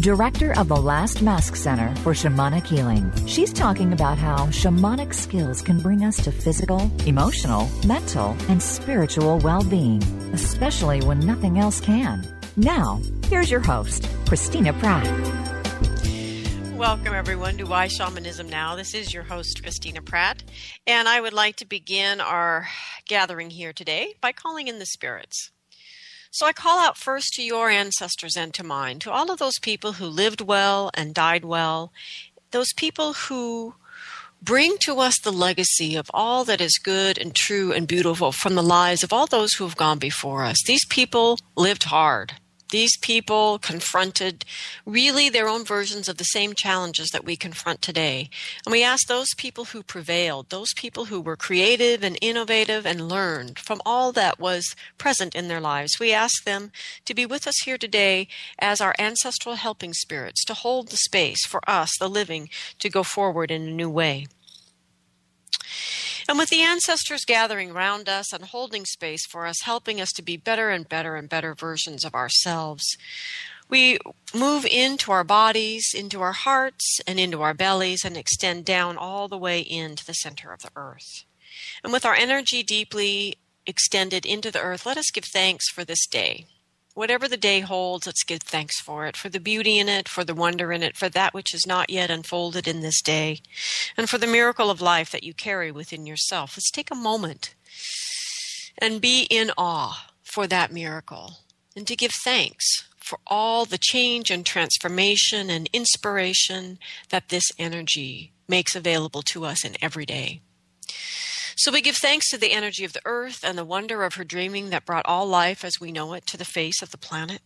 director of the Last Mask Center for Shamanic Healing. She's talking about how shamanic skills can bring us to physical, emotional, mental, and spiritual well being, especially when nothing else can. Now, here's your host, Christina Pratt. Welcome, everyone, to Why Shamanism Now. This is your host, Christina Pratt, and I would like to begin our gathering here today by calling in the spirits. So I call out first to your ancestors and to mine, to all of those people who lived well and died well, those people who bring to us the legacy of all that is good and true and beautiful from the lives of all those who have gone before us. These people lived hard. These people confronted really their own versions of the same challenges that we confront today. And we ask those people who prevailed, those people who were creative and innovative and learned from all that was present in their lives, we ask them to be with us here today as our ancestral helping spirits, to hold the space for us, the living, to go forward in a new way. And with the ancestors gathering around us and holding space for us, helping us to be better and better and better versions of ourselves, we move into our bodies, into our hearts, and into our bellies, and extend down all the way into the center of the earth. And with our energy deeply extended into the earth, let us give thanks for this day whatever the day holds, let's give thanks for it, for the beauty in it, for the wonder in it, for that which is not yet unfolded in this day, and for the miracle of life that you carry within yourself. Let's take a moment and be in awe for that miracle and to give thanks for all the change and transformation and inspiration that this energy makes available to us in every day. So we give thanks to the energy of the earth and the wonder of her dreaming that brought all life as we know it to the face of the planet.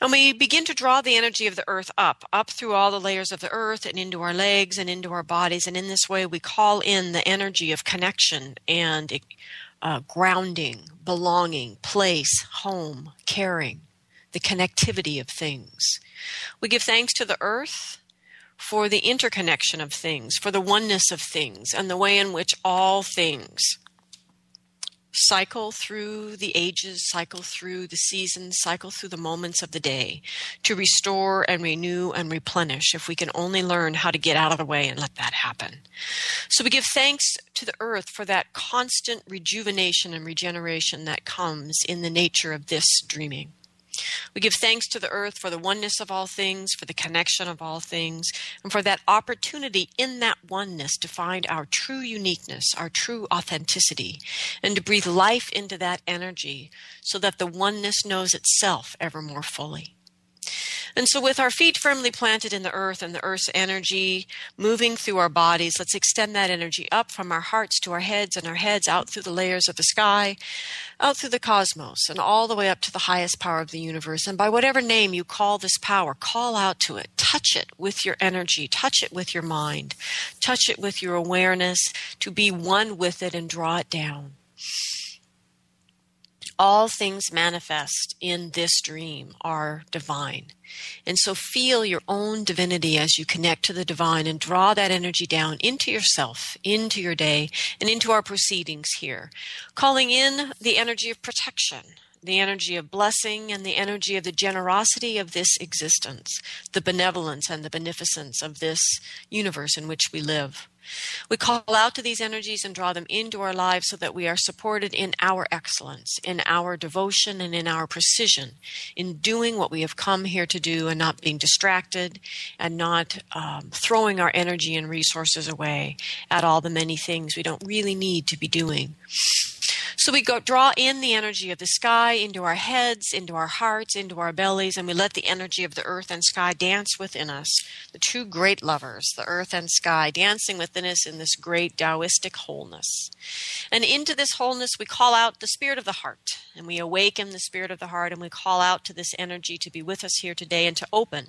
And we begin to draw the energy of the earth up, up through all the layers of the earth and into our legs and into our bodies. And in this way, we call in the energy of connection and uh, grounding, belonging, place, home, caring, the connectivity of things. We give thanks to the earth for the interconnection of things, for the oneness of things, and the way in which all things cycle through the ages, cycle through the seasons, cycle through the moments of the day to restore and renew and replenish if we can only learn how to get out of the way and let that happen. So we give thanks to the earth for that constant rejuvenation and regeneration that comes in the nature of this dreaming. We give thanks to the earth for the oneness of all things, for the connection of all things, and for that opportunity in that oneness to find our true uniqueness, our true authenticity, and to breathe life into that energy so that the oneness knows itself ever more fully. And so, with our feet firmly planted in the earth and the earth's energy moving through our bodies, let's extend that energy up from our hearts to our heads and our heads out through the layers of the sky, out through the cosmos, and all the way up to the highest power of the universe. And by whatever name you call this power, call out to it. Touch it with your energy, touch it with your mind, touch it with your awareness to be one with it and draw it down all things manifest in this dream are divine. And so feel your own divinity as you connect to the divine and draw that energy down into yourself, into your day, and into our proceedings here. Calling in the energy of protection, the energy of blessing, and the energy of the generosity of this existence, the benevolence and the beneficence of this universe in which we live. We call out to these energies and draw them into our lives so that we are supported in our excellence, in our devotion, and in our precision in doing what we have come here to do and not being distracted and not um, throwing our energy and resources away at all the many things we don't really need to be doing. So we go draw in the energy of the sky into our heads, into our hearts, into our bellies, and we let the energy of the earth and sky dance within us. The two great lovers, the earth and sky, dancing within us in this great Taoistic wholeness. And into this wholeness, we call out the spirit of the heart, and we awaken the spirit of the heart, and we call out to this energy to be with us here today and to open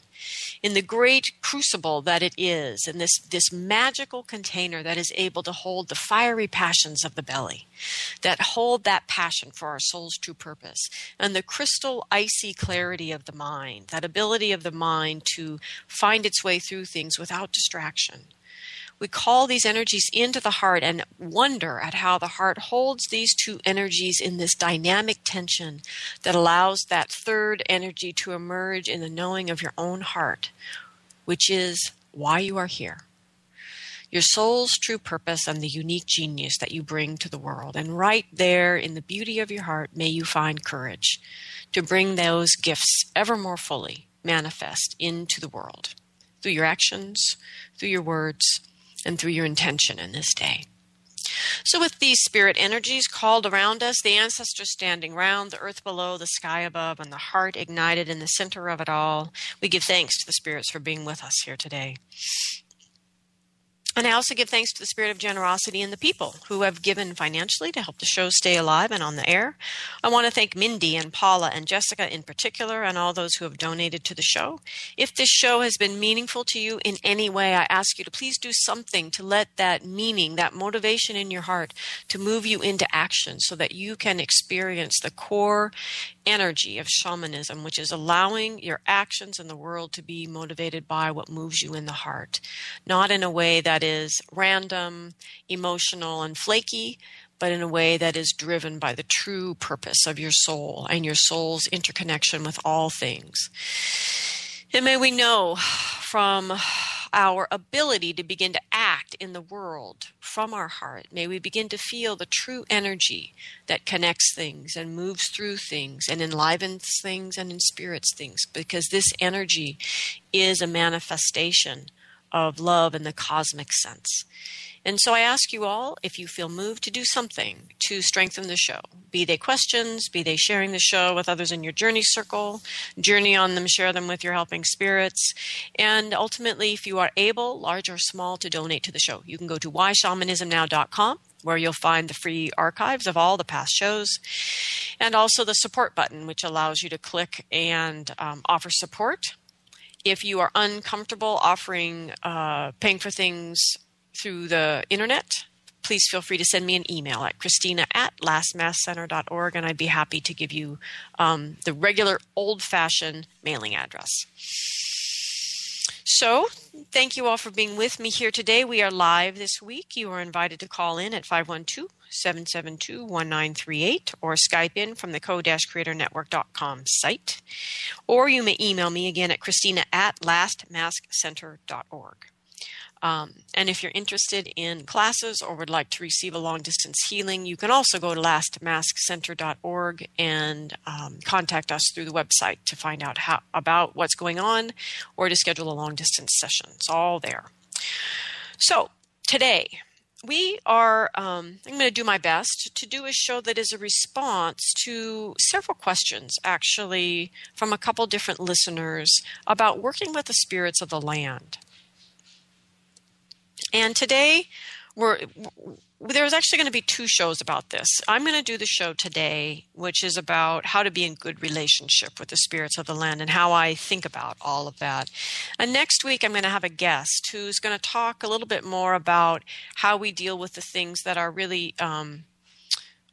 in the great crucible that it is, in this, this magical container that is able to hold the fiery passions of the belly, that hold that passion for our soul's true purpose, and the crystal icy clarity of the mind, that ability of the mind to find its way through things without distraction we call these energies into the heart and wonder at how the heart holds these two energies in this dynamic tension that allows that third energy to emerge in the knowing of your own heart, which is why you are here. Your soul's true purpose and the unique genius that you bring to the world. And right there in the beauty of your heart, may you find courage to bring those gifts ever more fully manifest into the world through your actions, through your words, and through your intention in this day. So, with these spirit energies called around us, the ancestors standing round, the earth below, the sky above, and the heart ignited in the center of it all, we give thanks to the spirits for being with us here today. And I also give thanks to the spirit of generosity in the people who have given financially to help the show stay alive and on the air. I want to thank Mindy and Paula and Jessica in particular and all those who have donated to the show. If this show has been meaningful to you in any way, I ask you to please do something to let that meaning, that motivation in your heart to move you into action so that you can experience the core energy of shamanism, which is allowing your actions in the world to be motivated by what moves you in the heart, not in a way that is random, emotional, and flaky, but in a way that is driven by the true purpose of your soul and your soul's interconnection with all things. And may we know from our ability to begin to act in the world from our heart. May we begin to feel the true energy that connects things and moves through things and enlivens things and inspirits things because this energy is a manifestation of love in the cosmic sense. And so I ask you all if you feel moved to do something to strengthen the show, be they questions, be they sharing the show with others in your journey circle, journey on them, share them with your helping spirits. And ultimately, if you are able, large or small, to donate to the show, you can go to whyshamanismnow.com where you'll find the free archives of all the past shows and also the support button, which allows you to click and um, offer support if you are uncomfortable offering uh, paying for things through the internet, please feel free to send me an email at christina at lastmaskcenter.org and I'd be happy to give you um, the regular old fashioned mailing address. So, thank you all for being with me here today. We are live this week. You are invited to call in at 512 772 1938 or Skype in from the co creatornetwork.com site. Or you may email me again at christina at lastmaskcenter.org. Um, and if you're interested in classes or would like to receive a long distance healing, you can also go to lastmaskcenter.org and um, contact us through the website to find out how, about what's going on or to schedule a long distance session. It's all there. So, today, we are, um, I'm going to do my best to do a show that is a response to several questions, actually, from a couple different listeners about working with the spirits of the land. And today, we're there's actually going to be two shows about this. I'm going to do the show today, which is about how to be in good relationship with the spirits of the land and how I think about all of that. And next week, I'm going to have a guest who's going to talk a little bit more about how we deal with the things that are really um,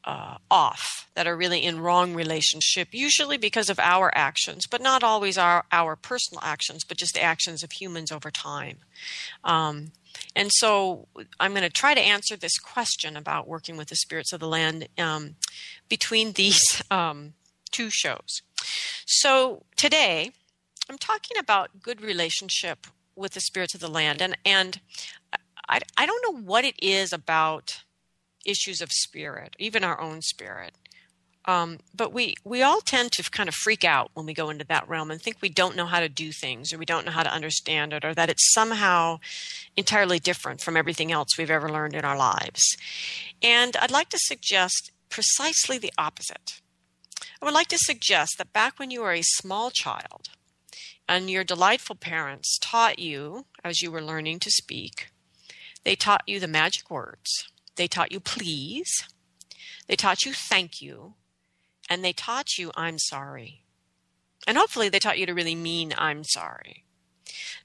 uh, off, that are really in wrong relationship, usually because of our actions, but not always our, our personal actions, but just the actions of humans over time. Um, and so I'm going to try to answer this question about working with the spirits of the land um, between these um, two shows. So today, I'm talking about good relationship with the spirits of the land, and and I, I don't know what it is about issues of spirit, even our own spirit, um, but we, we all tend to kind of freak out when we go into that realm and think we don't know how to do things or we don't know how to understand it or that it's somehow entirely different from everything else we've ever learned in our lives. And I'd like to suggest precisely the opposite. I would like to suggest that back when you were a small child and your delightful parents taught you as you were learning to speak, they taught you the magic words. They taught you please. They taught you thank you. And they taught you I'm sorry. And hopefully they taught you to really mean I'm sorry.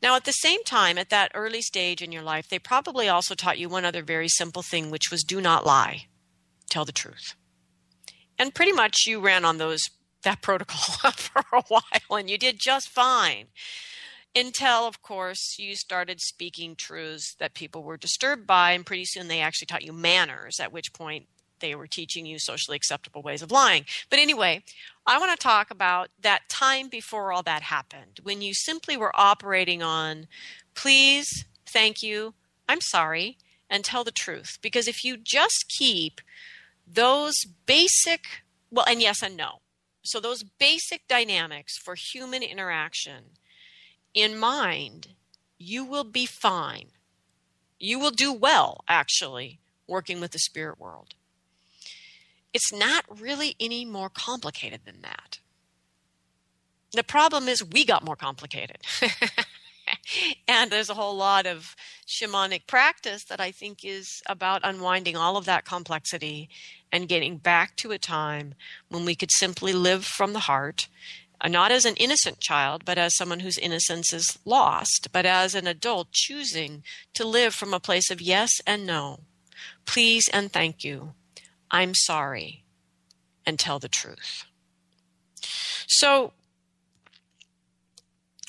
Now, at the same time, at that early stage in your life, they probably also taught you one other very simple thing, which was do not lie, tell the truth. And pretty much you ran on those that protocol for a while and you did just fine. Until, of course, you started speaking truths that people were disturbed by, and pretty soon they actually taught you manners, at which point they were teaching you socially acceptable ways of lying. But anyway, I want to talk about that time before all that happened, when you simply were operating on please, thank you, I'm sorry, and tell the truth. Because if you just keep those basic, well, and yes and no. So, those basic dynamics for human interaction in mind, you will be fine. You will do well, actually, working with the spirit world it's not really any more complicated than that. The problem is we got more complicated. and there's a whole lot of shamanic practice that I think is about unwinding all of that complexity and getting back to a time when we could simply live from the heart, uh, not as an innocent child, but as someone whose innocence is lost, but as an adult choosing to live from a place of yes and no, please and thank you, I'm sorry and tell the truth. So,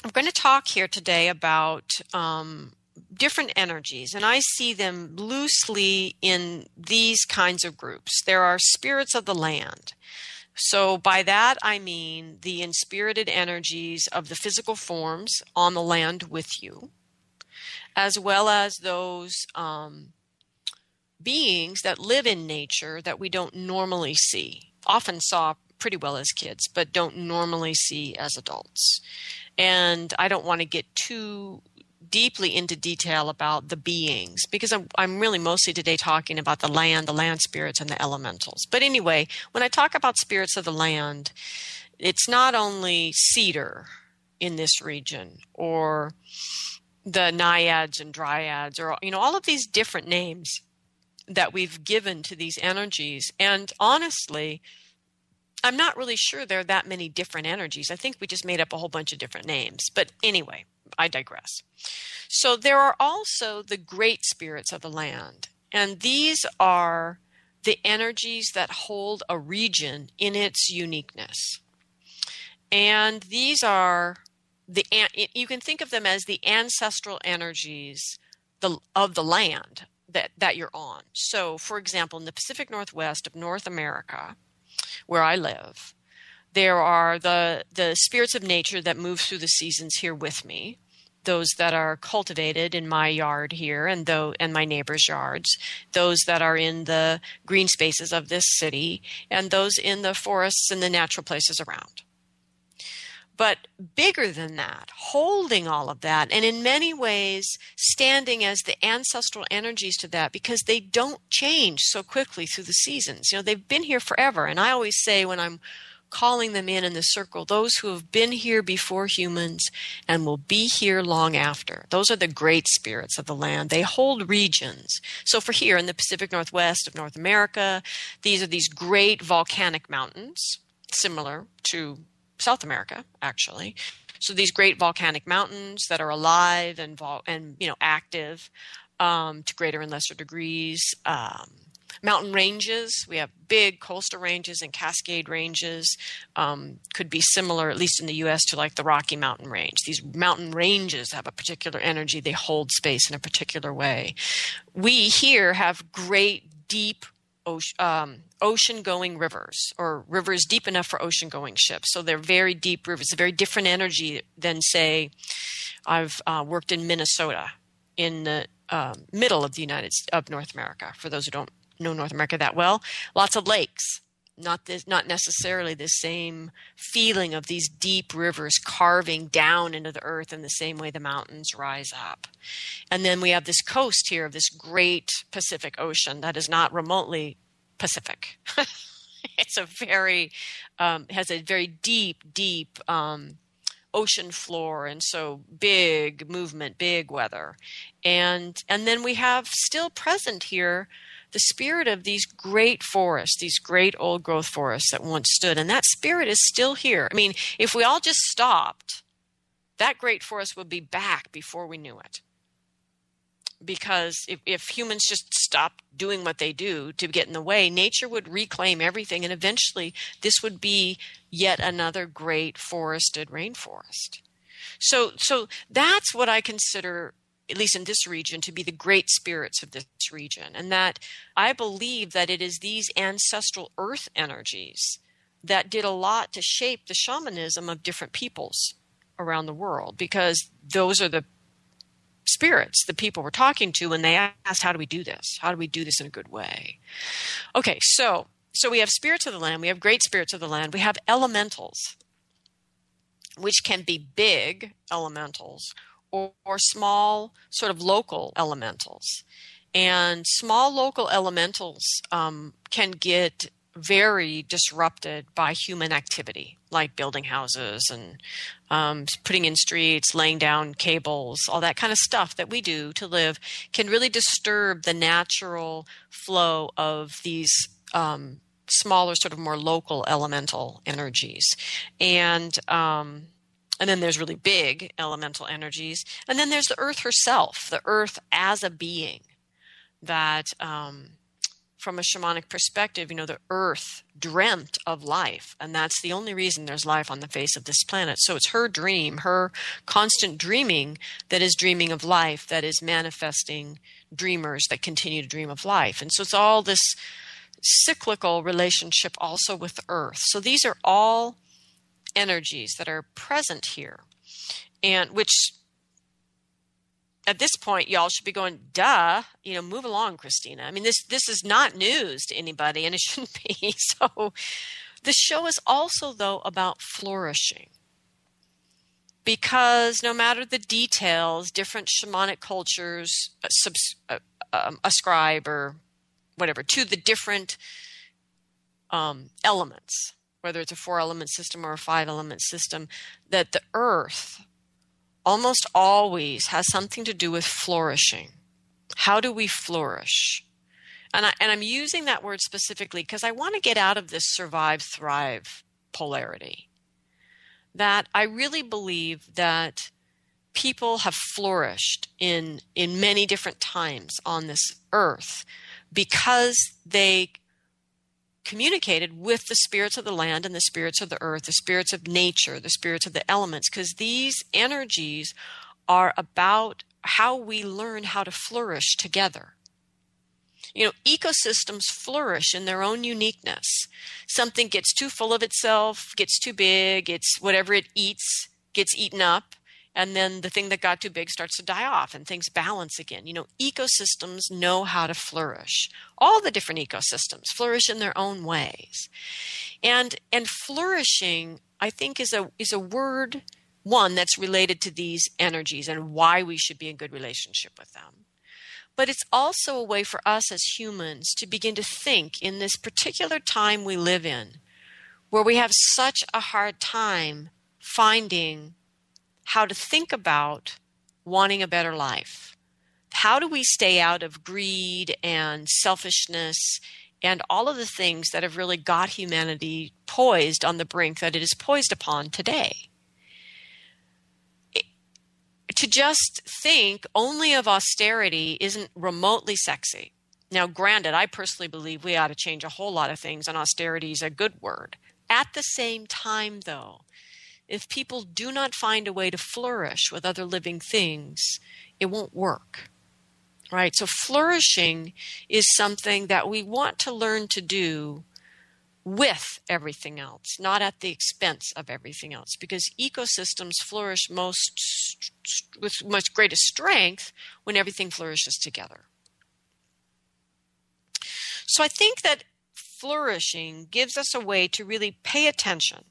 I'm going to talk here today about um, different energies, and I see them loosely in these kinds of groups. There are spirits of the land. So, by that I mean the inspirited energies of the physical forms on the land with you, as well as those um, beings that live in nature that we don't normally see, often saw pretty well as kids, but don't normally see as adults. And I don't want to get too deeply into detail about the beings because I'm, I'm, really mostly today talking about the land, the land spirits, and the elementals. But anyway, when I talk about spirits of the land, it's not only cedar in this region or the naiads and dryads or you know all of these different names that we've given to these energies. And honestly, I'm not really sure there are that many different energies. I think we just made up a whole bunch of different names. But anyway, I digress. So there are also the great spirits of the land. And these are the energies that hold a region in its uniqueness. And these are the you can think of them as the ancestral energies the, of the land that, that you're on. So, for example, in the Pacific Northwest of North America, where I live, there are the, the spirits of nature that move through the seasons here with me those that are cultivated in my yard here and though and my neighbors' yards, those that are in the green spaces of this city, and those in the forests and the natural places around. But bigger than that, holding all of that, and in many ways standing as the ancestral energies to that because they don't change so quickly through the seasons. You know, they've been here forever. And I always say when I'm calling them in in the circle, those who have been here before humans and will be here long after. Those are the great spirits of the land. They hold regions. So for here in the Pacific Northwest of North America, these are these great volcanic mountains, similar to South America, actually. So these great volcanic mountains that are alive and vol- and you know active um, to greater and lesser degrees. Um, mountain ranges. We have big coastal ranges and Cascade ranges. Um, could be similar, at least in the U.S., to like the Rocky Mountain Range. These mountain ranges have a particular energy. They hold space in a particular way. We here have great, deep um, ocean going rivers or rivers deep enough for ocean going ships. So they're very deep rivers, a very different energy than, say, I've uh, worked in Minnesota in the um, middle of the United States of North America. For those who don't know North America that well, lots of lakes. Not this, not necessarily the same feeling of these deep rivers carving down into the earth in the same way the mountains rise up. And then we have this coast here of this great Pacific Ocean that is not remotely Pacific. it's a very um, has a very deep, deep um, ocean floor, and so big movement, big weather, and and then we have still present here the spirit of these great forests, these great old growth forests that once stood, and that spirit is still here. I mean, if we all just stopped, that great forest would be back before we knew it because if, if humans just stopped doing what they do to get in the way, nature would reclaim everything, and eventually this would be yet another great forested rainforest. So, so that's what I consider, at least in this region, to be the great spirits of this region, and that I believe that it is these ancestral earth energies that did a lot to shape the shamanism of different peoples around the world because those are the spirits, the people we're talking to, when they asked, How do we do this? How do we do this in a good way? Okay, so so we have spirits of the land, we have great spirits of the land, we have elementals, which can be big elementals or, or small, sort of local elementals. And small local elementals um, can get very disrupted by human activity, like building houses and um, putting in streets, laying down cables, all that kind of stuff that we do to live can really disturb the natural flow of these um, smaller, sort of more local elemental energies. And um, and then there's really big elemental energies, and then there's the Earth herself, the Earth as a being that um, from a shamanic perspective, you know, the earth dreamt of life. And that's the only reason there's life on the face of this planet. So it's her dream, her constant dreaming that is dreaming of life, that is manifesting dreamers that continue to dream of life. And so it's all this cyclical relationship also with earth. So these are all energies that are present here. And which at this point, y'all should be going, duh, you know, move along, Christina. I mean, this this is not news to anybody, and it shouldn't be. So, the show is also though about flourishing, because no matter the details, different shamanic cultures uh, subs, uh, um, ascribe or whatever to the different um, elements, whether it's a four element system or a five element system, that the earth almost always has something to do with flourishing. How do we flourish? And, I, and I'm using that word specifically because I want to get out of this survive, thrive polarity. That I really believe that people have flourished in, in many different times on this earth because they communicated with the spirits of the land and the spirits of the earth, the spirits of nature, the spirits of the elements, because these energies are about how we learn how to flourish together. You know, ecosystems flourish in their own uniqueness. Something gets too full of itself, gets too big, it's whatever it eats gets eaten up and then the thing that got too big starts to die off and things balance again. You know, ecosystems know how to flourish. All the different ecosystems flourish in their own ways. And and flourishing, I think is a is a word one that's related to these energies and why we should be in good relationship with them. But it's also a way for us as humans to begin to think in this particular time we live in, where we have such a hard time finding how to think about wanting a better life. How do we stay out of greed and selfishness and all of the things that have really got humanity poised on the brink that it is poised upon today? to just think only of austerity isn't remotely sexy. Now, granted, I personally believe we ought to change a whole lot of things, and austerity is a good word. At the same time, though, if people do not find a way to flourish with other living things, it won't work. Right? So, flourishing is something that we want to learn to do with everything else, not at the expense of everything else, because ecosystems flourish most with much greatest strength when everything flourishes together. So, I think that flourishing gives us a way to really pay attention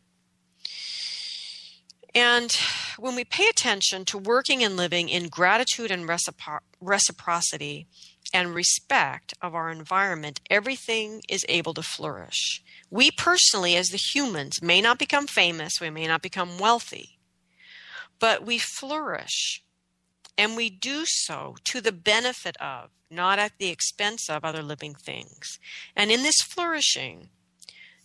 and when we pay attention to working and living in gratitude and recipro- reciprocity and respect of our environment, everything is able to flourish. We personally, as the humans, may not become famous, we may not become wealthy, but we flourish. And we do so to the benefit of, not at the expense of, other living things. And in this flourishing,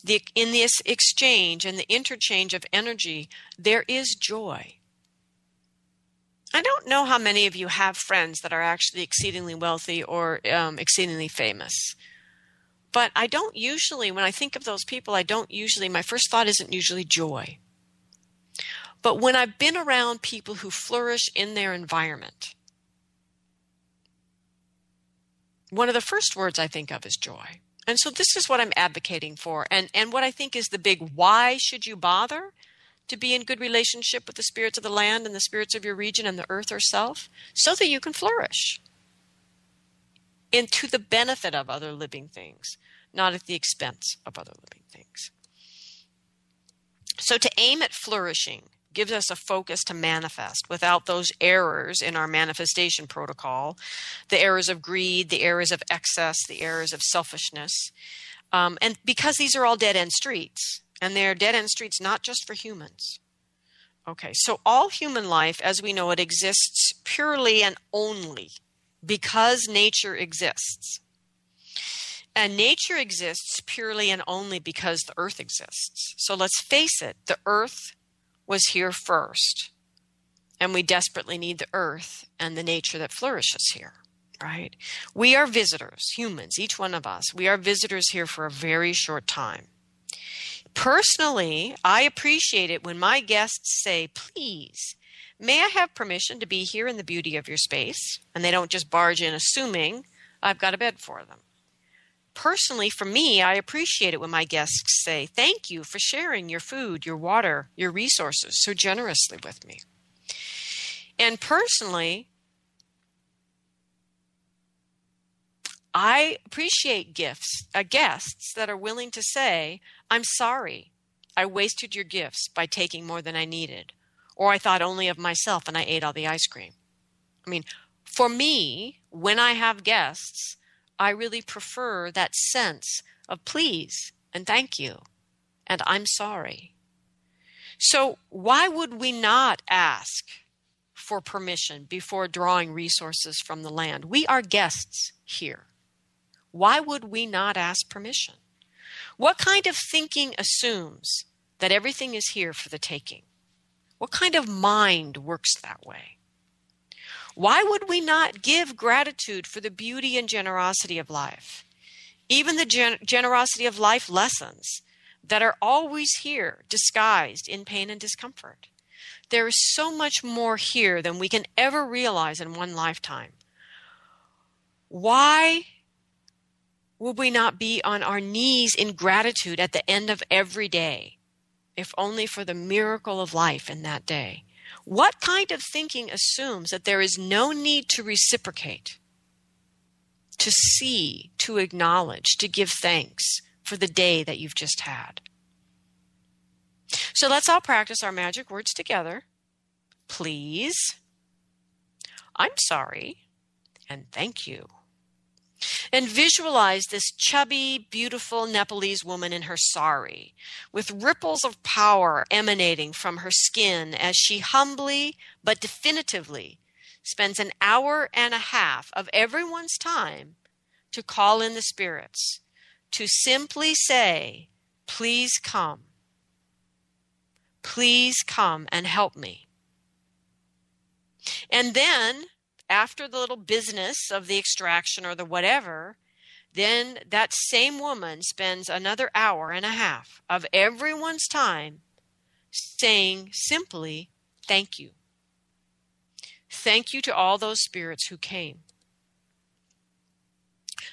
the, in this exchange and the interchange of energy, there is joy. I don't know how many of you have friends that are actually exceedingly wealthy or um, exceedingly famous. But I don't usually, when I think of those people, I don't usually, my first thought isn't usually joy. But when I've been around people who flourish in their environment, one of the first words I think of is joy. And so this is what I'm advocating for. And, and what I think is the big why should you bother to be in good relationship with the spirits of the land and the spirits of your region and the earth herself so that you can flourish and to the benefit of other living things, not at the expense of other living things. So to aim at flourishing gives us a focus to manifest without those errors in our manifestation protocol the errors of greed, the errors of excess, the errors of selfishness. Um, and because these are all dead end streets, and they're dead end streets not just for humans. Okay, so all human life as we know it exists purely and only because nature exists. And nature exists purely and only because the earth exists. So let's face it, the earth was here first. And we desperately need the earth and the nature that flourishes here, right? We are visitors, humans, each one of us. We are visitors here for a very short time. Personally, I appreciate it when my guests say, please, may I have permission to be here in the beauty of your space? And they don't just barge in assuming I've got a bed for them personally, for me, I appreciate it when my guests say, Thank you for sharing your food, your water, your resources so generously with me. And personally, I appreciate gifts, uh, guests that are willing to say, I'm sorry, I wasted your gifts by taking more than I needed, or I thought only of myself and I ate all the ice cream. I mean, for me, when I have guests, I really prefer that sense of please and thank you and I'm sorry. So, why would we not ask for permission before drawing resources from the land? We are guests here. Why would we not ask permission? What kind of thinking assumes that everything is here for the taking? What kind of mind works that way? Why would we not give gratitude for the beauty and generosity of life? Even the gen- generosity of life lessons that are always here, disguised in pain and discomfort. There is so much more here than we can ever realize in one lifetime. Why would we not be on our knees in gratitude at the end of every day, if only for the miracle of life in that day? What kind of thinking assumes that there is no need to reciprocate, to see, to acknowledge, to give thanks for the day that you've just had? So let's all practice our magic words together. Please, I'm sorry, and thank you. And visualize this chubby, beautiful Nepalese woman in her sari, with ripples of power emanating from her skin as she humbly but definitively spends an hour and a half of everyone's time to call in the spirits, to simply say, Please come. Please come and help me. And then after the little business of the extraction or the whatever, then that same woman spends another hour and a half of everyone's time saying simply, Thank you. Thank you to all those spirits who came.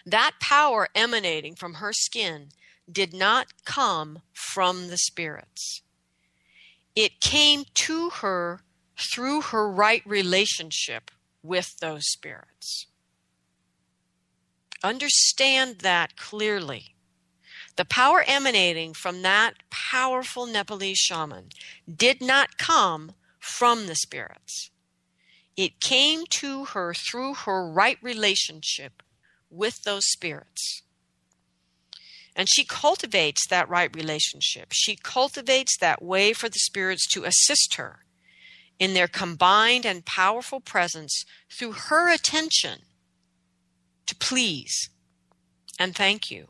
That power emanating from her skin did not come from the spirits. It came to her through her right relationship with those spirits. Understand that clearly. The power emanating from that powerful Nepalese shaman did not come from the spirits. It came to her through her right relationship with those spirits. And she cultivates that right relationship. She cultivates that way for the spirits to assist her in their combined and powerful presence through her attention to please and thank you,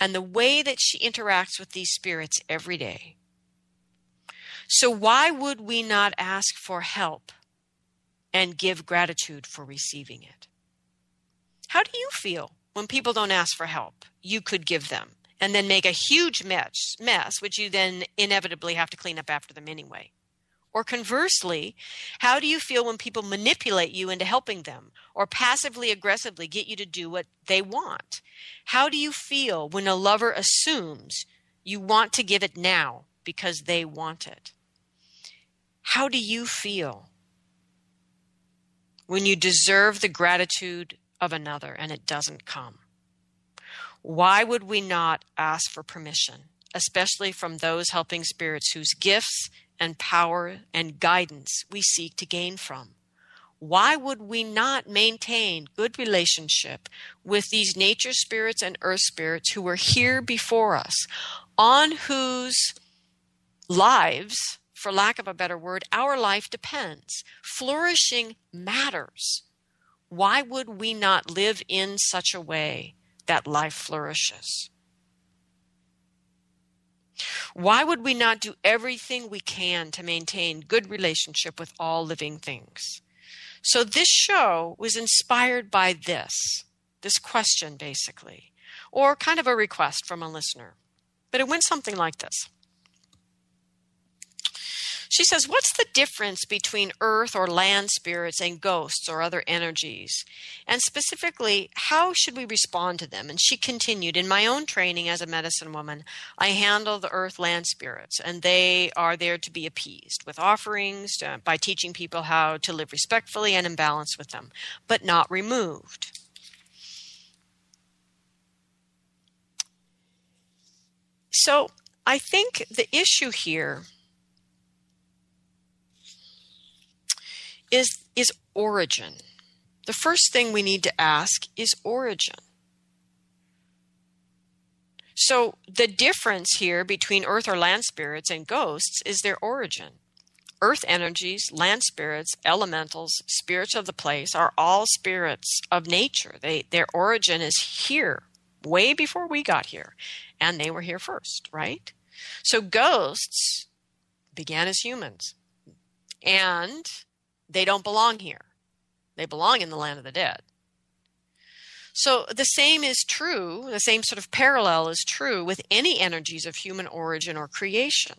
and the way that she interacts with these spirits every day. So, why would we not ask for help and give gratitude for receiving it? How do you feel when people don't ask for help? You could give them and then make a huge mess, mess, which you then inevitably have to clean up after them anyway. Or conversely, how do you feel when people manipulate you into helping them or passively aggressively get you to do what they want? How do you feel when a lover assumes you want to give it now because they want it? How do you feel when you deserve the gratitude of another and it doesn't come? Why would we not ask for permission, especially from those helping spirits whose gifts and power and guidance we seek to gain from? Why would we not maintain good relationship with these nature spirits and earth spirits who were here before us, on whose lives, for lack of a better word, our life depends? Flourishing matters. Why would we not live in such a way that life flourishes? Why would we not do everything we can to maintain good relationship with all living things? So this show was inspired by this, this question basically, or kind of a request from a listener. But it went something like this. She says, What's the difference between earth or land spirits and ghosts or other energies? And specifically, how should we respond to them? And she continued, In my own training as a medicine woman, I handle the earth land spirits, and they are there to be appeased with offerings uh, by teaching people how to live respectfully and in balance with them, but not removed. So I think the issue here is, is origin. The first thing we need to ask is origin. So, the difference here between earth or land spirits and ghosts is their origin. Earth energies, land spirits, elementals, spirits of the place are all spirits of nature. They, their origin is here, way before we got here, and they were here first, right? So, ghosts began as humans. And they don't belong here. They belong in the land of the dead. So the same is true, the same sort of parallel is true with any energies of human origin or creation,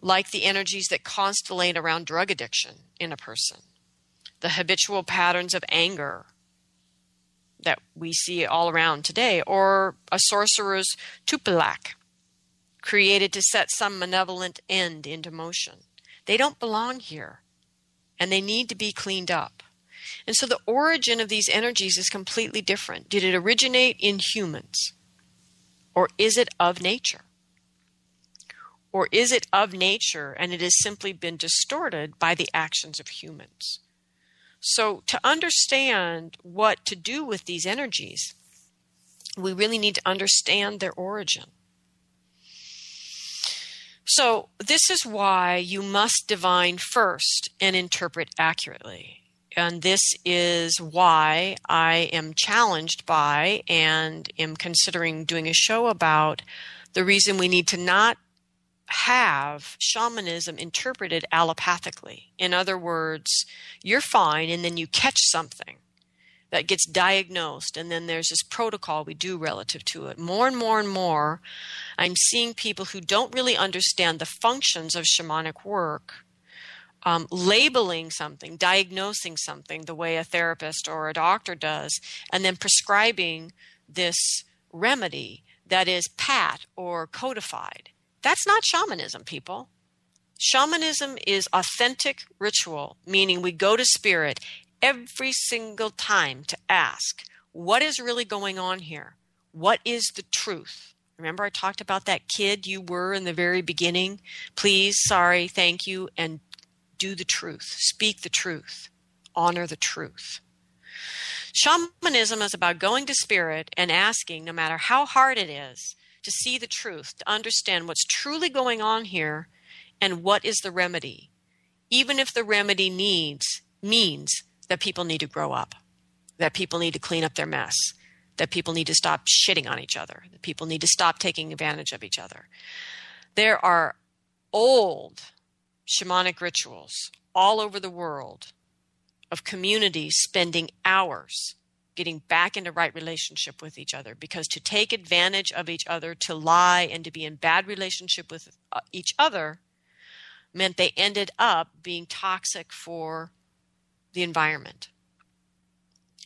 like the energies that constellate around drug addiction in a person, the habitual patterns of anger that we see all around today, or a sorcerer's tupilak, created to set some malevolent end into motion. They don't belong here and they need to be cleaned up. And so the origin of these energies is completely different. Did it originate in humans? Or is it of nature? Or is it of nature and it has simply been distorted by the actions of humans? So, to understand what to do with these energies, we really need to understand their origin. So, this is why you must divine first and interpret accurately. And this is why I am challenged by and am considering doing a show about the reason we need to not have shamanism interpreted allopathically. In other words, you're fine and then you catch something that gets diagnosed and then there's this protocol we do relative to it. More and more and more i'm seeing people who don't really understand the functions of shamanic work um, labeling something diagnosing something the way a therapist or a doctor does and then prescribing this remedy that is pat or codified. That's not shamanism people. Shamanism is authentic ritual, meaning we go to spirit every single time to ask, what is really going on here? What is the truth? Remember, I talked about that kid you were in the very beginning? Please, sorry, thank you, and do the truth. Speak the truth. Honor the truth. Shamanism is about going to spirit and asking, no matter how hard it is, to see the truth, to understand what's truly going on here and what is the remedy, even if the remedy needs means that people need to grow up, that people need to clean up their mess, that people need to stop shitting on each other, that people need to stop taking advantage of each other. There are old shamanic rituals all over the world of communities spending hours getting back into right relationship with each other because to take advantage of each other to lie and to be in bad relationship with uh, each other meant they ended up being toxic for the environment.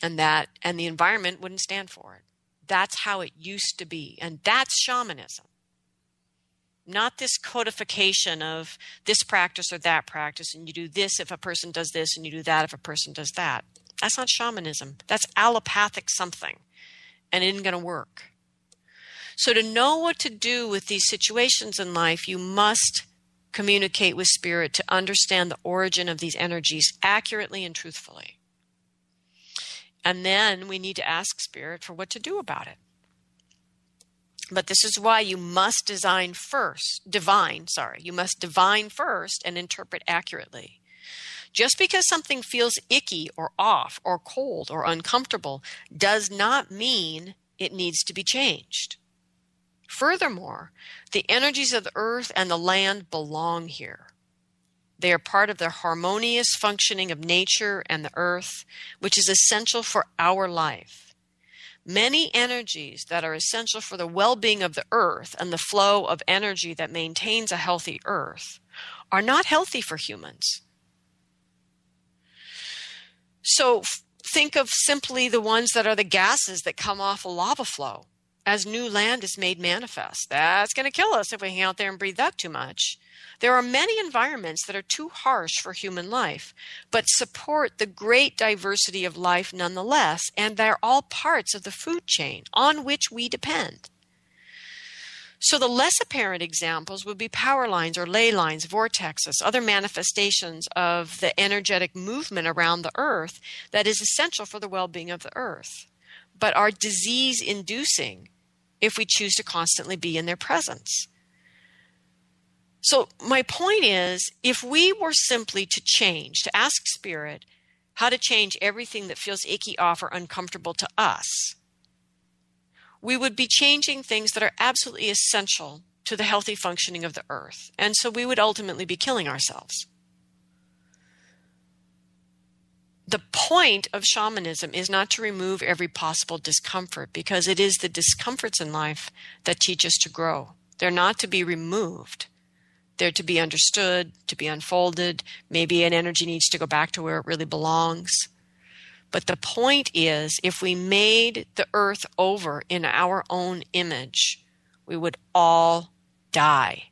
And that and the environment wouldn't stand for it. That's how it used to be. And that's shamanism. Not this codification of this practice or that practice and you do this if a person does this and you do that if a person does that. That's not shamanism. That's allopathic something. And it isn't going to work. So to know what to do with these situations in life you must communicate with spirit to understand the origin of these energies accurately and truthfully and then we need to ask spirit for what to do about it but this is why you must design first, divine, sorry, you must divine first and interpret accurately. Just because something feels icky or off or cold or uncomfortable does not mean it needs to be changed. Furthermore, the energies of the earth and the land belong here. They are part of the harmonious functioning of nature and the earth, which is essential for our life. Many energies that are essential for the well being of the earth and the flow of energy that maintains a healthy earth are not healthy for humans. So think of simply the ones that are the gases that come off a lava flow as new land is made manifest. That's going to kill us if we hang out there and breathe that too much. There are many environments that are too harsh for human life, but support the great diversity of life nonetheless, and they're all parts of the food chain on which we depend. So the less apparent examples would be power lines or ley lines, vortexes, other manifestations of the energetic movement around the earth that is essential for the well-being of the earth, but are disease inducing if we choose to constantly be in their presence. So, my point is if we were simply to change, to ask Spirit how to change everything that feels icky off or uncomfortable to us, we would be changing things that are absolutely essential to the healthy functioning of the earth. And so we would ultimately be killing ourselves. The point of shamanism is not to remove every possible discomfort because it is the discomforts in life that teach us to grow. They're not to be removed. They're to be understood, to be unfolded. Maybe an energy needs to go back to where it really belongs. But the point is, if we made the earth over in our own image, we would all die.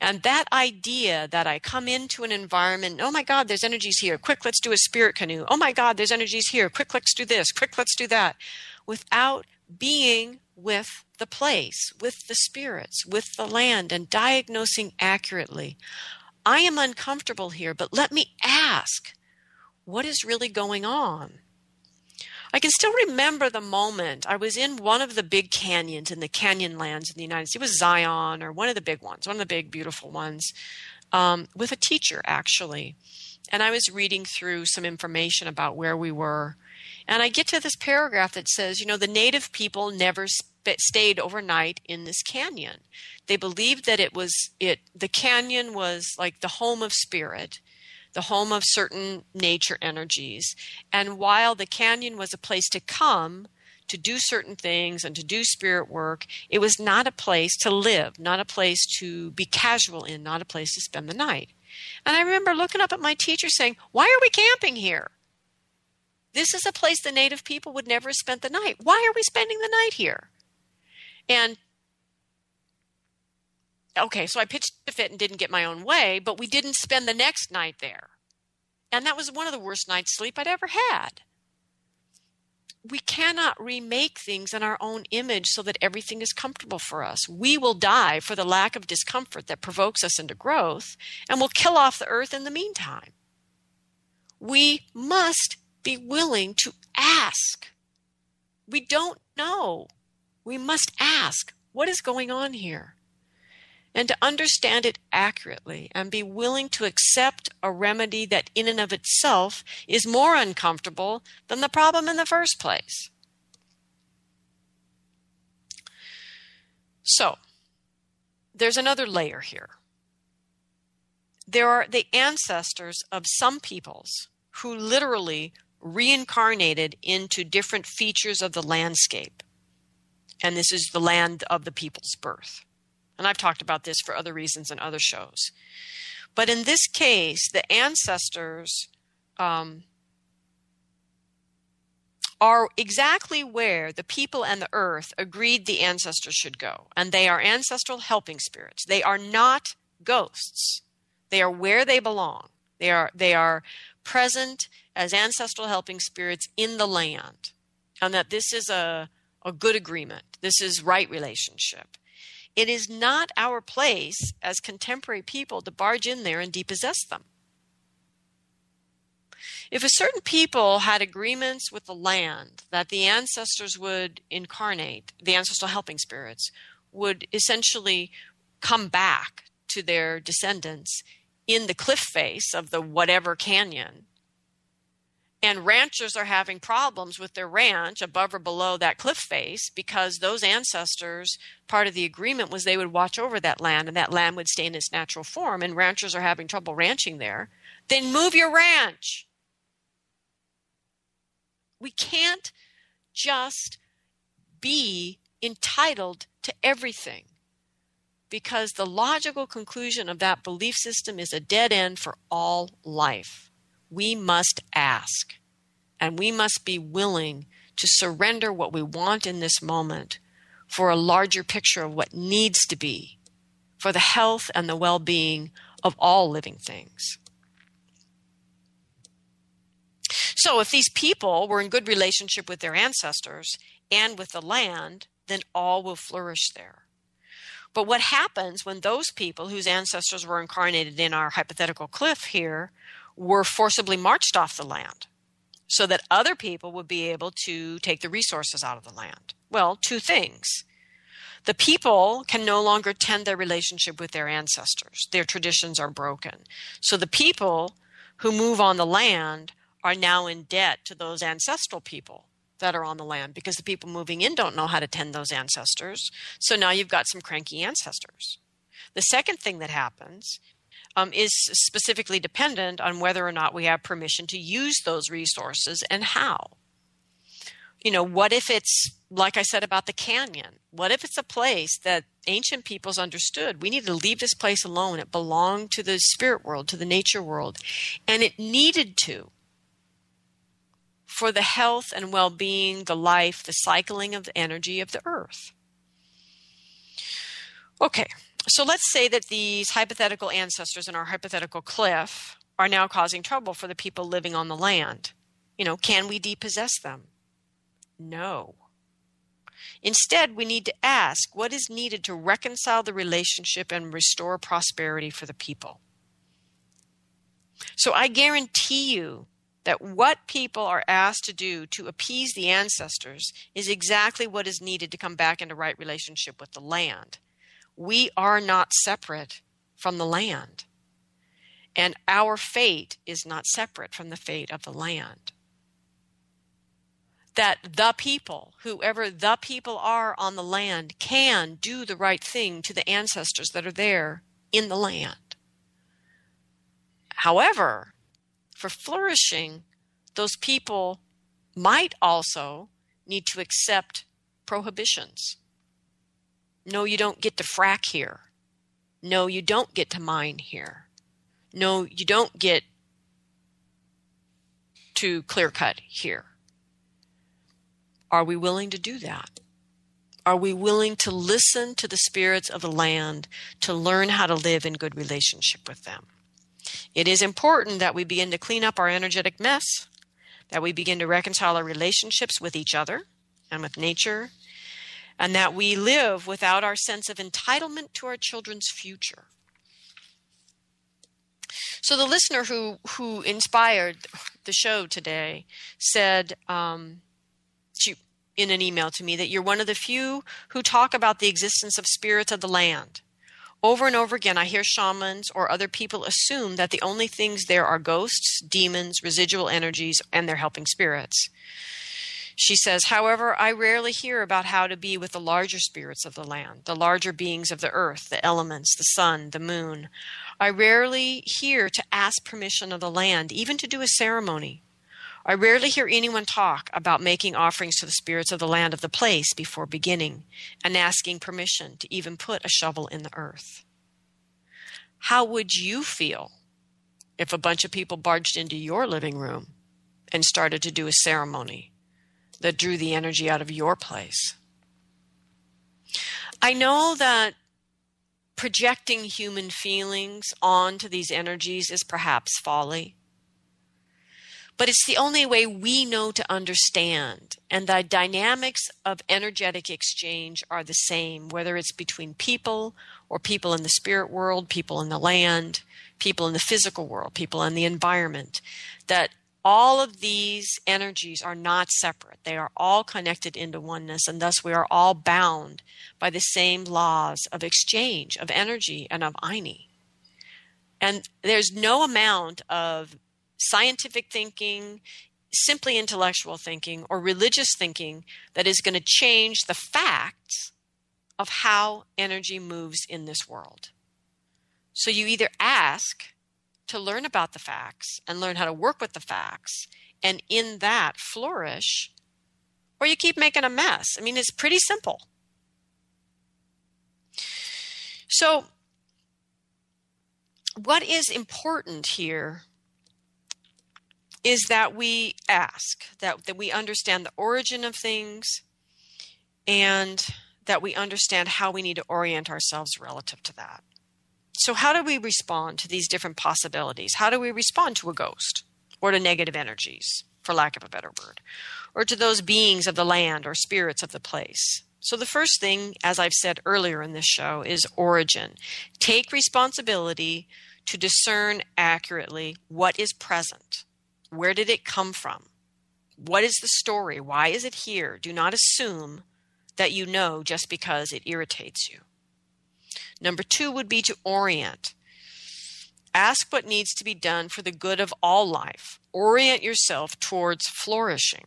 And that idea that I come into an environment, oh my God, there's energies here. Quick, let's do a spirit canoe. Oh my God, there's energies here. Quick, let's do this. Quick, let's do that. Without being with the place, with the spirits, with the land, and diagnosing accurately. I am uncomfortable here, but let me ask what is really going on? I can still remember the moment I was in one of the big canyons in the canyon lands in the United States. It was Zion or one of the big ones, one of the big, beautiful ones, um, with a teacher actually. And I was reading through some information about where we were. And I get to this paragraph that says, you know, the native people never sp- stayed overnight in this canyon. They believed that it was it the canyon was like the home of spirit, the home of certain nature energies. And while the canyon was a place to come to do certain things and to do spirit work, it was not a place to live, not a place to be casual in, not a place to spend the night. And I remember looking up at my teacher saying, Why are we camping here? This is a place the native people would never have spent the night. Why are we spending the night here? And okay, so I pitched a fit and didn't get my own way, but we didn't spend the next night there. And that was one of the worst nights' sleep I'd ever had. We cannot remake things in our own image so that everything is comfortable for us. We will die for the lack of discomfort that provokes us into growth, and we'll kill off the earth in the meantime. We must be willing to ask. We don't know. We must ask what is going on here? And to understand it accurately and be willing to accept a remedy that, in and of itself, is more uncomfortable than the problem in the first place. So, there's another layer here. There are the ancestors of some peoples who literally reincarnated into different features of the landscape. And this is the land of the people's birth. And I've talked about this for other reasons in other shows. But in this case, the ancestors um, are exactly where the people and the earth agreed the ancestors should go. And they are ancestral helping spirits. They are not ghosts. They are where they belong. They are, they are present as ancestral helping spirits in the land. And that this is a, a good agreement. This is right relationship. It is not our place as contemporary people to barge in there and depossess them. If a certain people had agreements with the land that the ancestors would incarnate, the ancestral helping spirits would essentially come back to their descendants in the cliff face of the whatever canyon, and ranchers are having problems with their ranch above or below that cliff face because those ancestors part of the agreement was they would watch over that land and that land would stay in its natural form and ranchers are having trouble ranching there then move your ranch we can't just be entitled to everything because the logical conclusion of that belief system is a dead end for all life. We must ask and we must be willing to surrender what we want in this moment for a larger picture of what needs to be for the health and the well being of all living things. So, if these people were in good relationship with their ancestors and with the land, then all will flourish there. But what happens when those people whose ancestors were incarnated in our hypothetical cliff here were forcibly marched off the land so that other people would be able to take the resources out of the land? Well, two things. The people can no longer tend their relationship with their ancestors. Their traditions are broken. So the people who move on the land are now in debt to those ancestral people that are on the land because the people moving in don't know how to tend those ancestors. So now you've got some cranky ancestors. The second thing that happens um, is specifically dependent on whether or not we have permission to use those resources and how. You know, what if it's like I said about the canyon? What if it's a place that ancient peoples understood? We need to leave this place alone. It belonged to the spirit world, to the nature world, and it needed to for the health and well being, the life, the cycling of the energy of the earth. Okay, so let's say that these hypothetical ancestors in our hypothetical cliff are now causing trouble for the people living on the land. You know, can we depossess them? No. Instead, we need to ask what is needed to reconcile the relationship and restore prosperity for the people. So I guarantee you that what people are asked to do to appease the ancestors is exactly what is needed to come back into right relationship with the land. We are not separate from the land, and our fate is not separate from the fate of the land. That the people, whoever the people are on the land, can do the right thing to the ancestors that are there in the land. However, for flourishing, those people might also need to accept prohibitions. No, you don't get to frack here. No, you don't get to mine here. No, you don't get to clear cut here. Are we willing to do that? Are we willing to listen to the spirits of the land to learn how to live in good relationship with them? It is important that we begin to clean up our energetic mess, that we begin to reconcile our relationships with each other and with nature, and that we live without our sense of entitlement to our children's future. So the listener who who inspired the show today said um, she in an email to me that you're one of the few who talk about the existence of spirits of the land. Over and over again, I hear shamans or other people assume that the only things there are ghosts, demons, residual energies, and their helping spirits. She says, however, I rarely hear about how to be with the larger spirits of the land, the larger beings of the earth, the elements, the sun, the moon. I rarely hear to ask permission of the land, even to do a ceremony. I rarely hear anyone talk about making offerings to the spirits of the land of the place before beginning and asking permission to even put a shovel in the earth. How would you feel if a bunch of people barged into your living room and started to do a ceremony that drew the energy out of your place? I know that projecting human feelings onto these energies is perhaps folly. But it's the only way we know to understand. And the dynamics of energetic exchange are the same, whether it's between people or people in the spirit world, people in the land, people in the physical world, people in the environment. That all of these energies are not separate. They are all connected into oneness, and thus we are all bound by the same laws of exchange, of energy, and of Ayni. And there's no amount of scientific thinking, simply intellectual thinking, or religious thinking that is going to change the facts of how energy moves in this world. So you either ask to learn about the facts and learn how to work with the facts, and in that flourish, or you keep making a mess. I mean, it's pretty simple. So, what is important here is that we ask, that, that we understand the origin of things, and that we understand how we need to orient ourselves relative to that. So, how do we respond to these different possibilities? How do we respond to a ghost or to negative energies, for lack of a better word, or to those beings of the land or spirits of the place? So, the first thing, as I've said earlier in this show, is origin. Take responsibility to discern accurately what is present where did it come from? What is the story? Why is it here? Do not assume that you know just because it irritates you. Number two would be to orient. Ask what needs to be done for the good of all life. Orient yourself towards flourishing.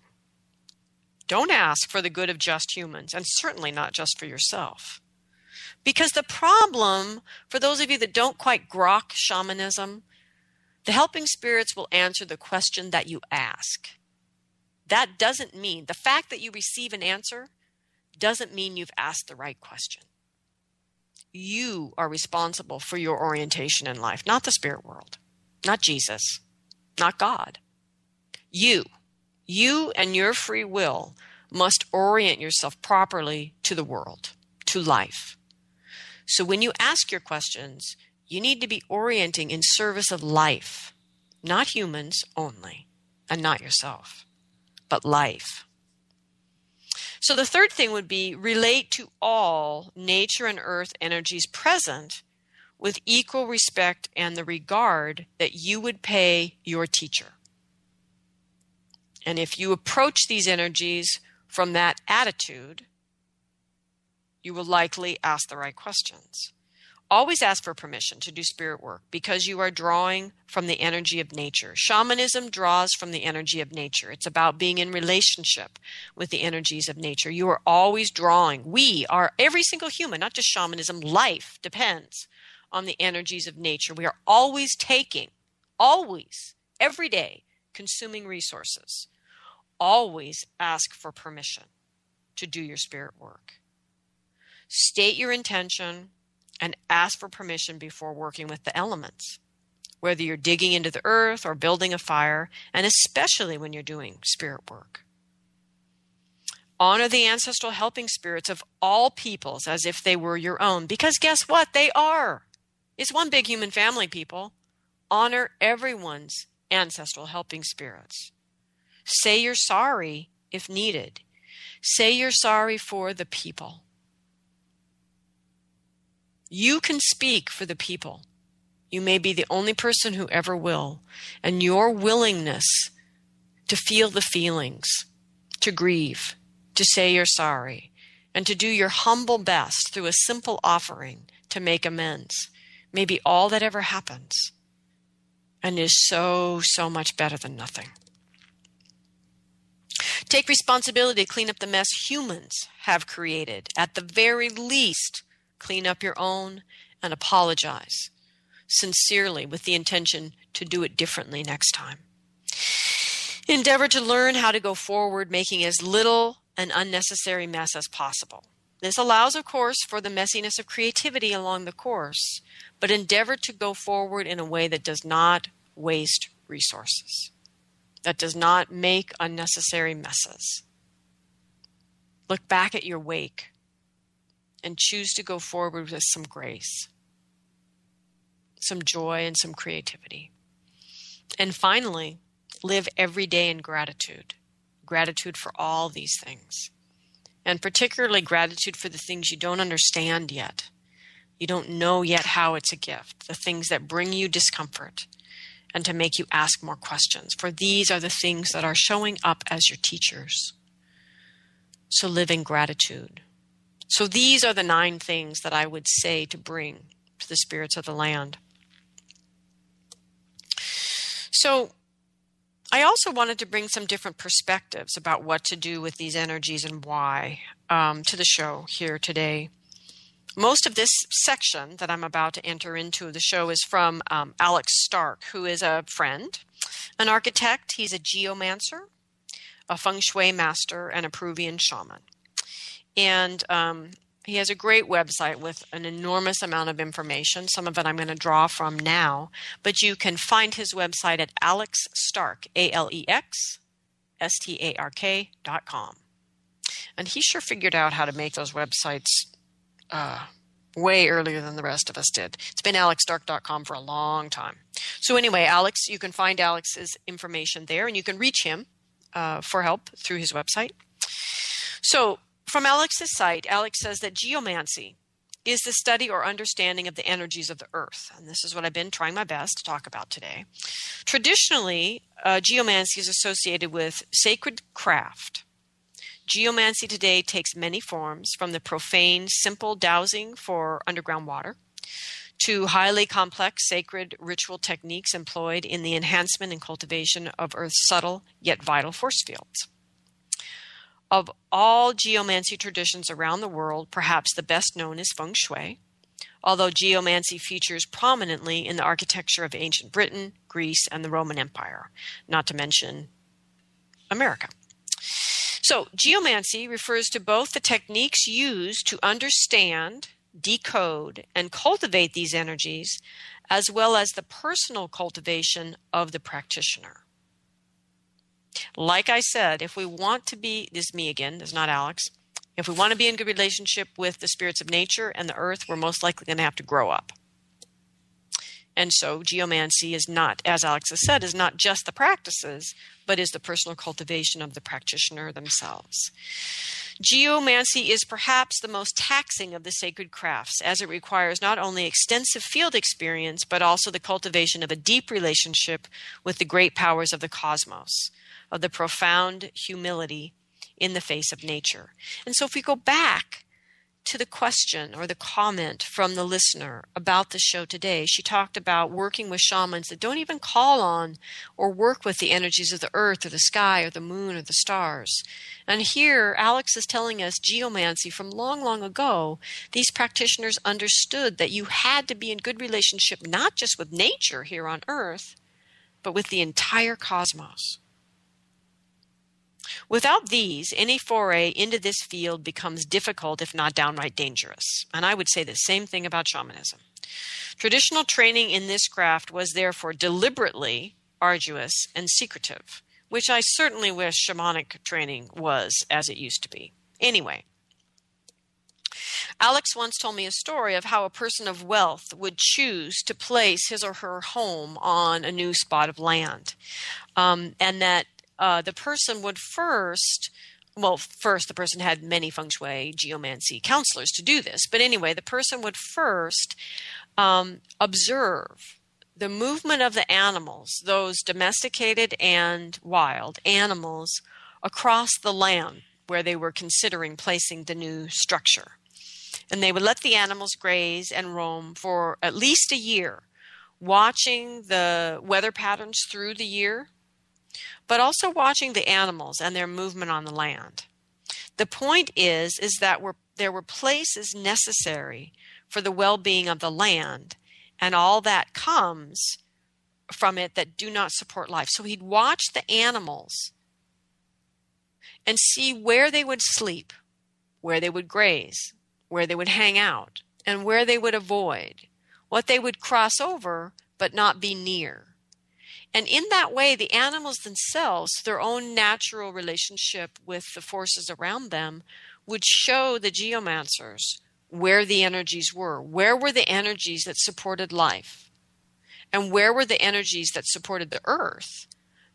Don't ask for the good of just humans, and certainly not just for yourself. Because the problem, for those of you that don't quite grok shamanism, the helping spirits will answer the question that you ask. That doesn't mean the fact that you receive an answer doesn't mean you've asked the right question. You are responsible for your orientation in life, not the spirit world, not Jesus, not God. You, you and your free will must orient yourself properly to the world, to life. So when you ask your questions, you need to be orienting in service of life, not humans only, and not yourself, but life. So the third thing would be relate to all nature and earth energies present with equal respect and the regard that you would pay your teacher. And if you approach these energies from that attitude, you will likely ask the right questions. Always ask for permission to do spirit work because you are drawing from the energy of nature. Shamanism draws from the energy of nature. It's about being in relationship with the energies of nature. You are always drawing. We are, every single human, not just shamanism, life depends on the energies of nature. We are always taking, always, every day, consuming resources. Always ask for permission to do your spirit work. State your intention and ask for permission before working with the elements, whether you're digging into the earth or building a fire, and especially when you're doing spirit work. Honor the ancestral helping spirits of all peoples as if they were your own, because guess what? They are. It's one big human family, people. Honor everyone's ancestral helping spirits. Say you're sorry if needed. Say you're sorry for the people. You can speak for the people. You may be the only person who ever will. And your willingness to feel the feelings, to grieve, to say you're sorry, and to do your humble best through a simple offering to make amends may be all that ever happens and is so, so much better than nothing. Take responsibility to clean up the mess humans have created. At the very least, clean up your own and apologize sincerely with the intention to do it differently next time. Endeavor to learn how to go forward, making as little an unnecessary mess as possible. This allows, of course, for the messiness of creativity along the course, but endeavor to go forward in a way that does not waste resources, that does not make unnecessary messes. Look back at your wake and choose to go forward with some grace, some joy, and some creativity. And finally, live every day in gratitude gratitude for all these things and particularly gratitude for the things you don't understand yet. You don't know yet how it's a gift, the things that bring you discomfort, and to make you ask more questions. For these are the things that are showing up as your teachers. So live in gratitude. So these are the nine things that I would say to bring to the spirits of the land. So I also wanted to bring some different perspectives about what to do with these energies and why um, to the show here today. Most of this section that I'm about to enter into the show is from um, Alex Stark, who is a friend, an architect. He's a geomancer, a feng shui master, and a Peruvian shaman. And um, he has a great website with an enormous amount of information. Some of it I'm going to draw from now, but you can find his website at Alex Stark, A L E X S T A R K dot com. And he sure figured out how to make those websites uh, way earlier than the rest of us did. It's been alexstark.com for a long time. So, anyway, Alex, you can find Alex's information there and you can reach him uh, for help through his website. So, from Alex's site, Alex says that geomancy is the study or understanding of the energies of the earth. And this is what I've been trying my best to talk about today. Traditionally, uh, geomancy is associated with sacred craft. Geomancy today takes many forms, from the profane, simple dowsing for underground water to highly complex sacred ritual techniques employed in the enhancement and cultivation of Earth's subtle yet vital force fields. Of all geomancy traditions around the world, perhaps the best known is feng shui, although geomancy features prominently in the architecture of ancient Britain, Greece, and the Roman Empire, not to mention America. So, geomancy refers to both the techniques used to understand, decode, and cultivate these energies, as well as the personal cultivation of the practitioner. Like I said, if we want to be, this is me again, this is not Alex. If we want to be in good relationship with the spirits of nature and the earth, we're most likely going to have to grow up. And so geomancy is not, as Alex has said, is not just the practices, but is the personal cultivation of the practitioner themselves. Geomancy is perhaps the most taxing of the sacred crafts, as it requires not only extensive field experience, but also the cultivation of a deep relationship with the great powers of the cosmos of the profound humility in the face of nature. And so if we go back to the question or the comment from the listener about the show today, she talked about working with shamans that don't even call on or work with the energies of the earth or the sky or the moon or the stars. And here, Alex is telling us geomancy from long, long ago. These practitioners understood that you had to be in good relationship not just with nature here on earth, but with the entire cosmos. Without these, any foray into this field becomes difficult, if not downright dangerous. And I would say the same thing about shamanism. Traditional training in this craft was therefore deliberately arduous and secretive, which I certainly wish shamanic training was as it used to be. Anyway, Alex once told me a story of how a person of wealth would choose to place his or her home on a new spot of land. Um, and that uh, the person would first well, first, the person had many feng shui geomancy counselors to do this. But anyway, the person would first um, observe the movement of the animals, those domesticated and wild animals, across the land where they were considering placing the new structure. And they would let the animals graze and roam for at least a year, watching the weather patterns through the year, but also watching the animals and their movement on the land. The point is is that we're, there were places necessary for the well-being of the land and all that comes from it that do not support life. So he'd watch the animals and see where they would sleep, where they would graze, where they would hang out, and where they would avoid, what they would cross over but not be near. And in that way, the animals themselves, their own natural relationship with the forces around them, would show the geomancers where the energies were. Where were the energies that supported life? And where were the energies that supported the earth,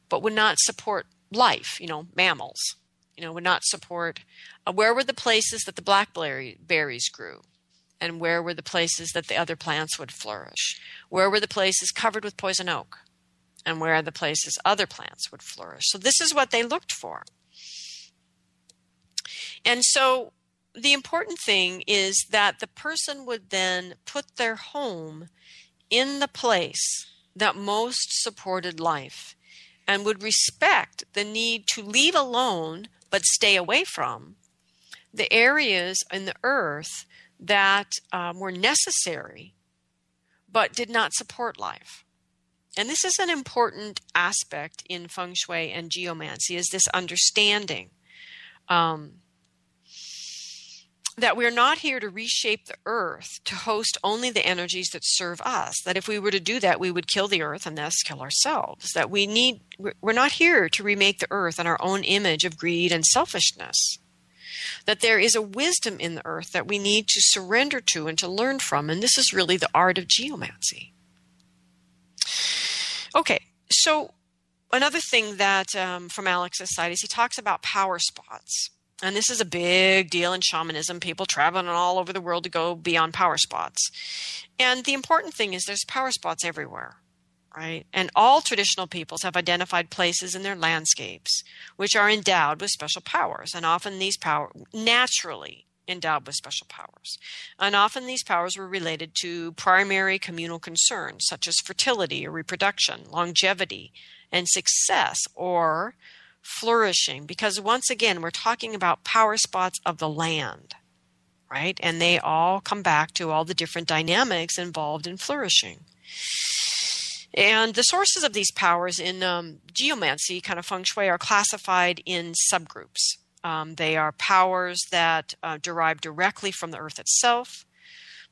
but would not support life, you know, mammals, you know, would not support. Uh, where were the places that the blackberries grew? And where were the places that the other plants would flourish? Where were the places covered with poison oak? And where the places other plants would flourish? So, this is what they looked for. And so, the important thing is that the person would then put their home in the place that most supported life and would respect the need to leave alone but stay away from the areas in the earth that um, were necessary but did not support life. And this is an important aspect in feng shui and geomancy is this understanding. Um, that we're not here to reshape the earth to host only the energies that serve us that if we were to do that we would kill the earth and thus kill ourselves that we need we're not here to remake the earth in our own image of greed and selfishness that there is a wisdom in the earth that we need to surrender to and to learn from and this is really the art of geomancy okay so another thing that um, from alex's side is he talks about power spots. And this is a big deal in shamanism people traveling all over the world to go be on power spots. And the important thing is there's power spots everywhere right? And all traditional peoples have identified places in their landscapes which are endowed with special powers. And often these power naturally endowed with special powers. And often these powers were related to primary communal concerns such as fertility or reproduction longevity and success or flourishing. Because once again we're talking about power spots of the land right? And they all come back to all the different dynamics involved in flourishing. And the sources of these powers in um, geomancy kind of feng shui are classified in subgroups um, they are powers that uh, derive directly from the earth itself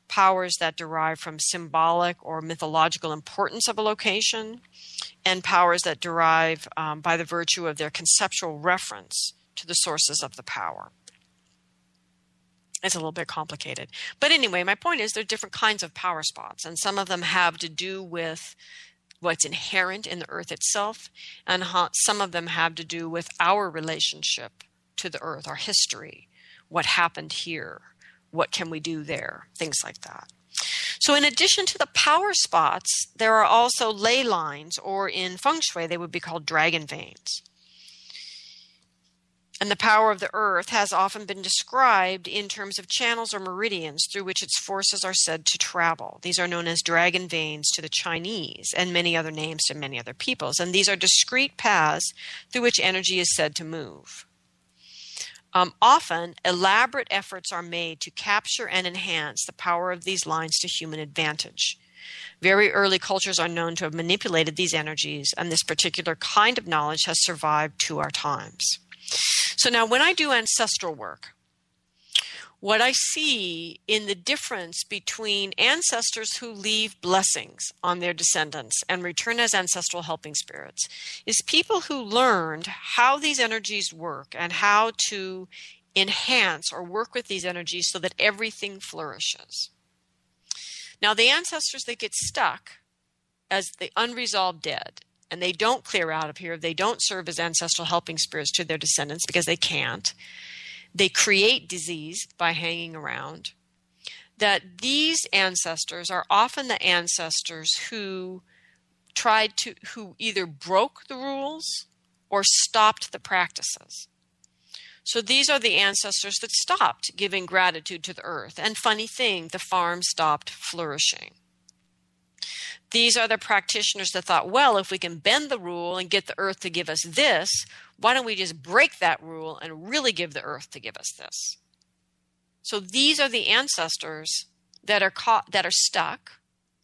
powers that derive from symbolic or mythological importance of a location, and powers that derive um, by the virtue of their conceptual reference to the sources of the power. It's a little bit complicated. But anyway, my point is there are different kinds of power spots, and some of them have to do with what's inherent in the earth itself, and some of them have to do with our relationship to the earth, our history, what happened here, what can we do there, things like that. So, in addition to the power spots, there are also ley lines, or in feng shui, they would be called dragon veins. And the power of the earth has often been described in terms of channels or meridians through which its forces are said to travel. These are known as dragon veins to the Chinese and many other names to many other peoples. And these are discrete paths through which energy is said to move. Um, often, elaborate efforts are made to capture and enhance the power of these lines to human advantage. Very early cultures are known to have manipulated these energies, and this particular kind of knowledge has survived to our times. So, now when I do ancestral work, what I see in the difference between ancestors who leave blessings on their descendants and return as ancestral helping spirits is people who learned how these energies work and how to enhance or work with these energies so that everything flourishes. Now, the ancestors that get stuck as the unresolved dead and they don't clear out of here, they don't serve as ancestral helping spirits to their descendants because they can't they create disease by hanging around. That these ancestors are often the ancestors who tried to who either broke the rules or stopped the practices. So these are the ancestors that stopped giving gratitude to the earth. And funny thing, the farm stopped flourishing. These are the practitioners that thought, well, if we can bend the rule and get the earth to give us this, why don't we just break that rule and really give the earth to give us this? So these are the ancestors that are caught, that are stuck,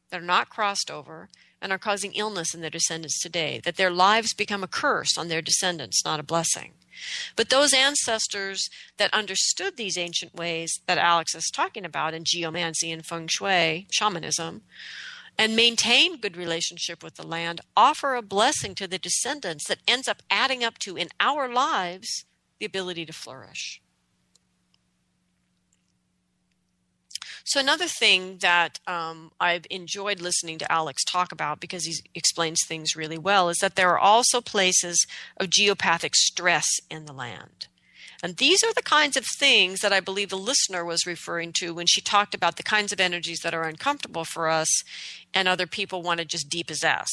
that are not crossed over, and are causing illness in their descendants today, that their lives become a curse on their descendants, not a blessing. But those ancestors that understood these ancient ways that Alex is talking about in geomancy and feng shui, shamanism, and maintain good relationship with the land, offer a blessing to the descendants that ends up adding up to in our lives the ability to flourish. So, another thing that um, I've enjoyed listening to Alex talk about because he explains things really well is that there are also places of geopathic stress in the land. And these are the kinds of things that I believe the listener was referring to when she talked about the kinds of energies that are uncomfortable for us and other people want to just depossess.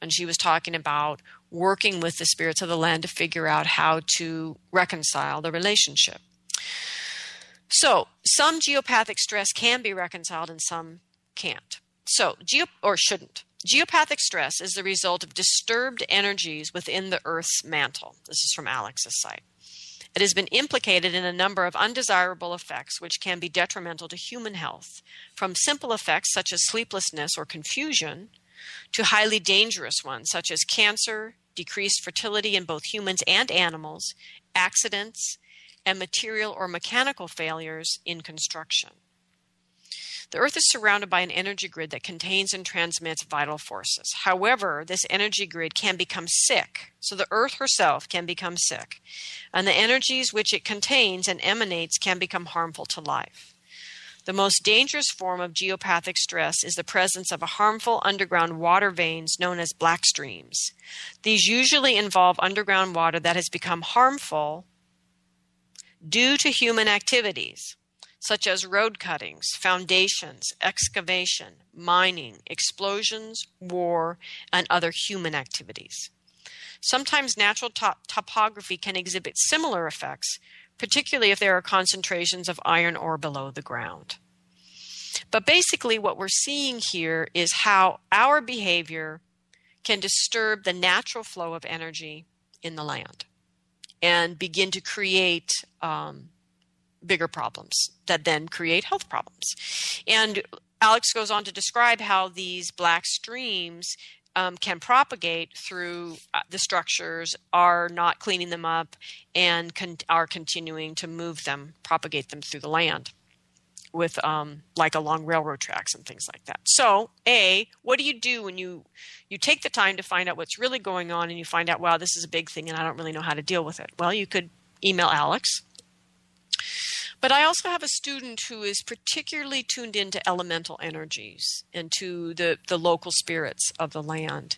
And she was talking about working with the spirits of the land to figure out how to reconcile the relationship. So, some geopathic stress can be reconciled and some can't. So, geo or shouldn't. Geopathic stress is the result of disturbed energies within the Earth's mantle. This is from Alex's site. It has been implicated in a number of undesirable effects which can be detrimental to human health, from simple effects such as sleeplessness or confusion to highly dangerous ones such as cancer, decreased fertility in both humans and animals, accidents, and material or mechanical failures in construction. The Earth is surrounded by an energy grid that contains and transmits vital forces. However, this energy grid can become sick, so the Earth herself can become sick, and the energies which it contains and emanates can become harmful to life. The most dangerous form of geopathic stress is the presence of a harmful underground water veins known as black streams. These usually involve underground water that has become harmful due to human activities such as road cuttings, foundations, excavation, mining, explosions, war, and other human activities. Sometimes natural top- topography can exhibit similar effects, particularly if there are concentrations of iron ore below the ground. But basically, what we're seeing here is how our behavior can disturb the natural flow of energy in the land and begin to create um, bigger problems that then create health problems. And Alex goes on to describe how these black streams um, can propagate through uh, the structures, are not cleaning them up, and con- are continuing to move them, propagate them through the land with um, like along railroad tracks and things like that. So, a what do you do when you you take the time to find out what's really going on and you find out, wow, this is a big thing and I don't really know how to deal with it? Well, you could email Alex. But I also have a student who is particularly tuned into elemental energies and to the, the local spirits of the land.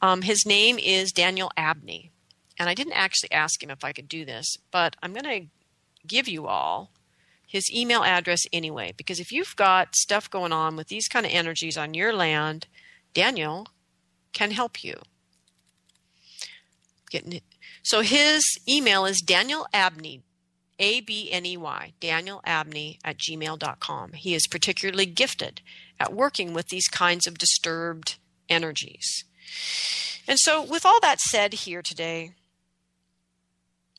Um, his name is Daniel Abney. And I didn't actually ask him if I could do this, but I'm going to give you all his email address anyway, because if you've got stuff going on with these kind of energies on your land, Daniel can help you. Getting it. So his email is Daniel Abney, A B N E Y, Daniel Abney at gmail.com. He is particularly gifted at working with these kinds of disturbed energies. And so, with all that said here today,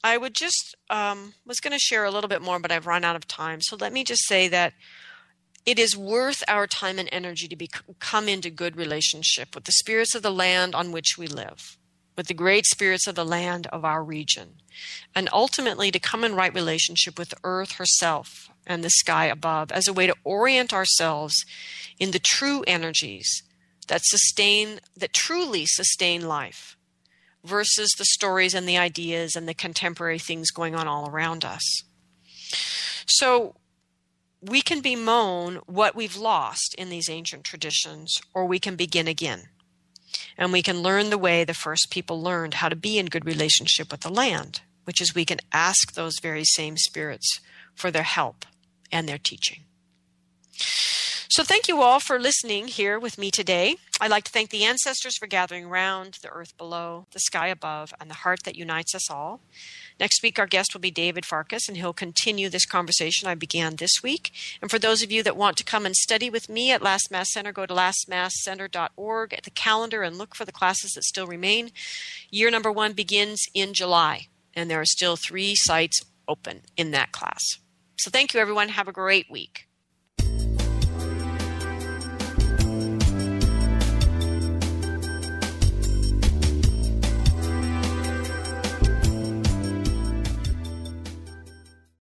I would just um, was going to share a little bit more, but I've run out of time. So let me just say that it is worth our time and energy to be, come into good relationship with the spirits of the land on which we live, with the great spirits of the land of our region, and ultimately to come in right relationship with earth herself and the sky above as a way to orient ourselves in the true energies that sustain, that truly sustain life versus the stories and the ideas and the contemporary things going on all around us. So we can bemoan what we've lost in these ancient traditions, or we can begin again. And we can learn the way the first people learned how to be in good relationship with the land, which is we can ask those very same spirits for their help and their teaching. So, thank you all for listening here with me today. I'd like to thank the ancestors for gathering round, the earth below, the sky above, and the heart that unites us all. Next week, our guest will be David Farkas, and he'll continue this conversation I began this week. And for those of you that want to come and study with me at Last Mask Center, go to lastmaskcenter.org at the calendar and look for the classes that still remain. Year number one begins in July, and there are still three sites open in that class. So, thank you, everyone. Have a great week.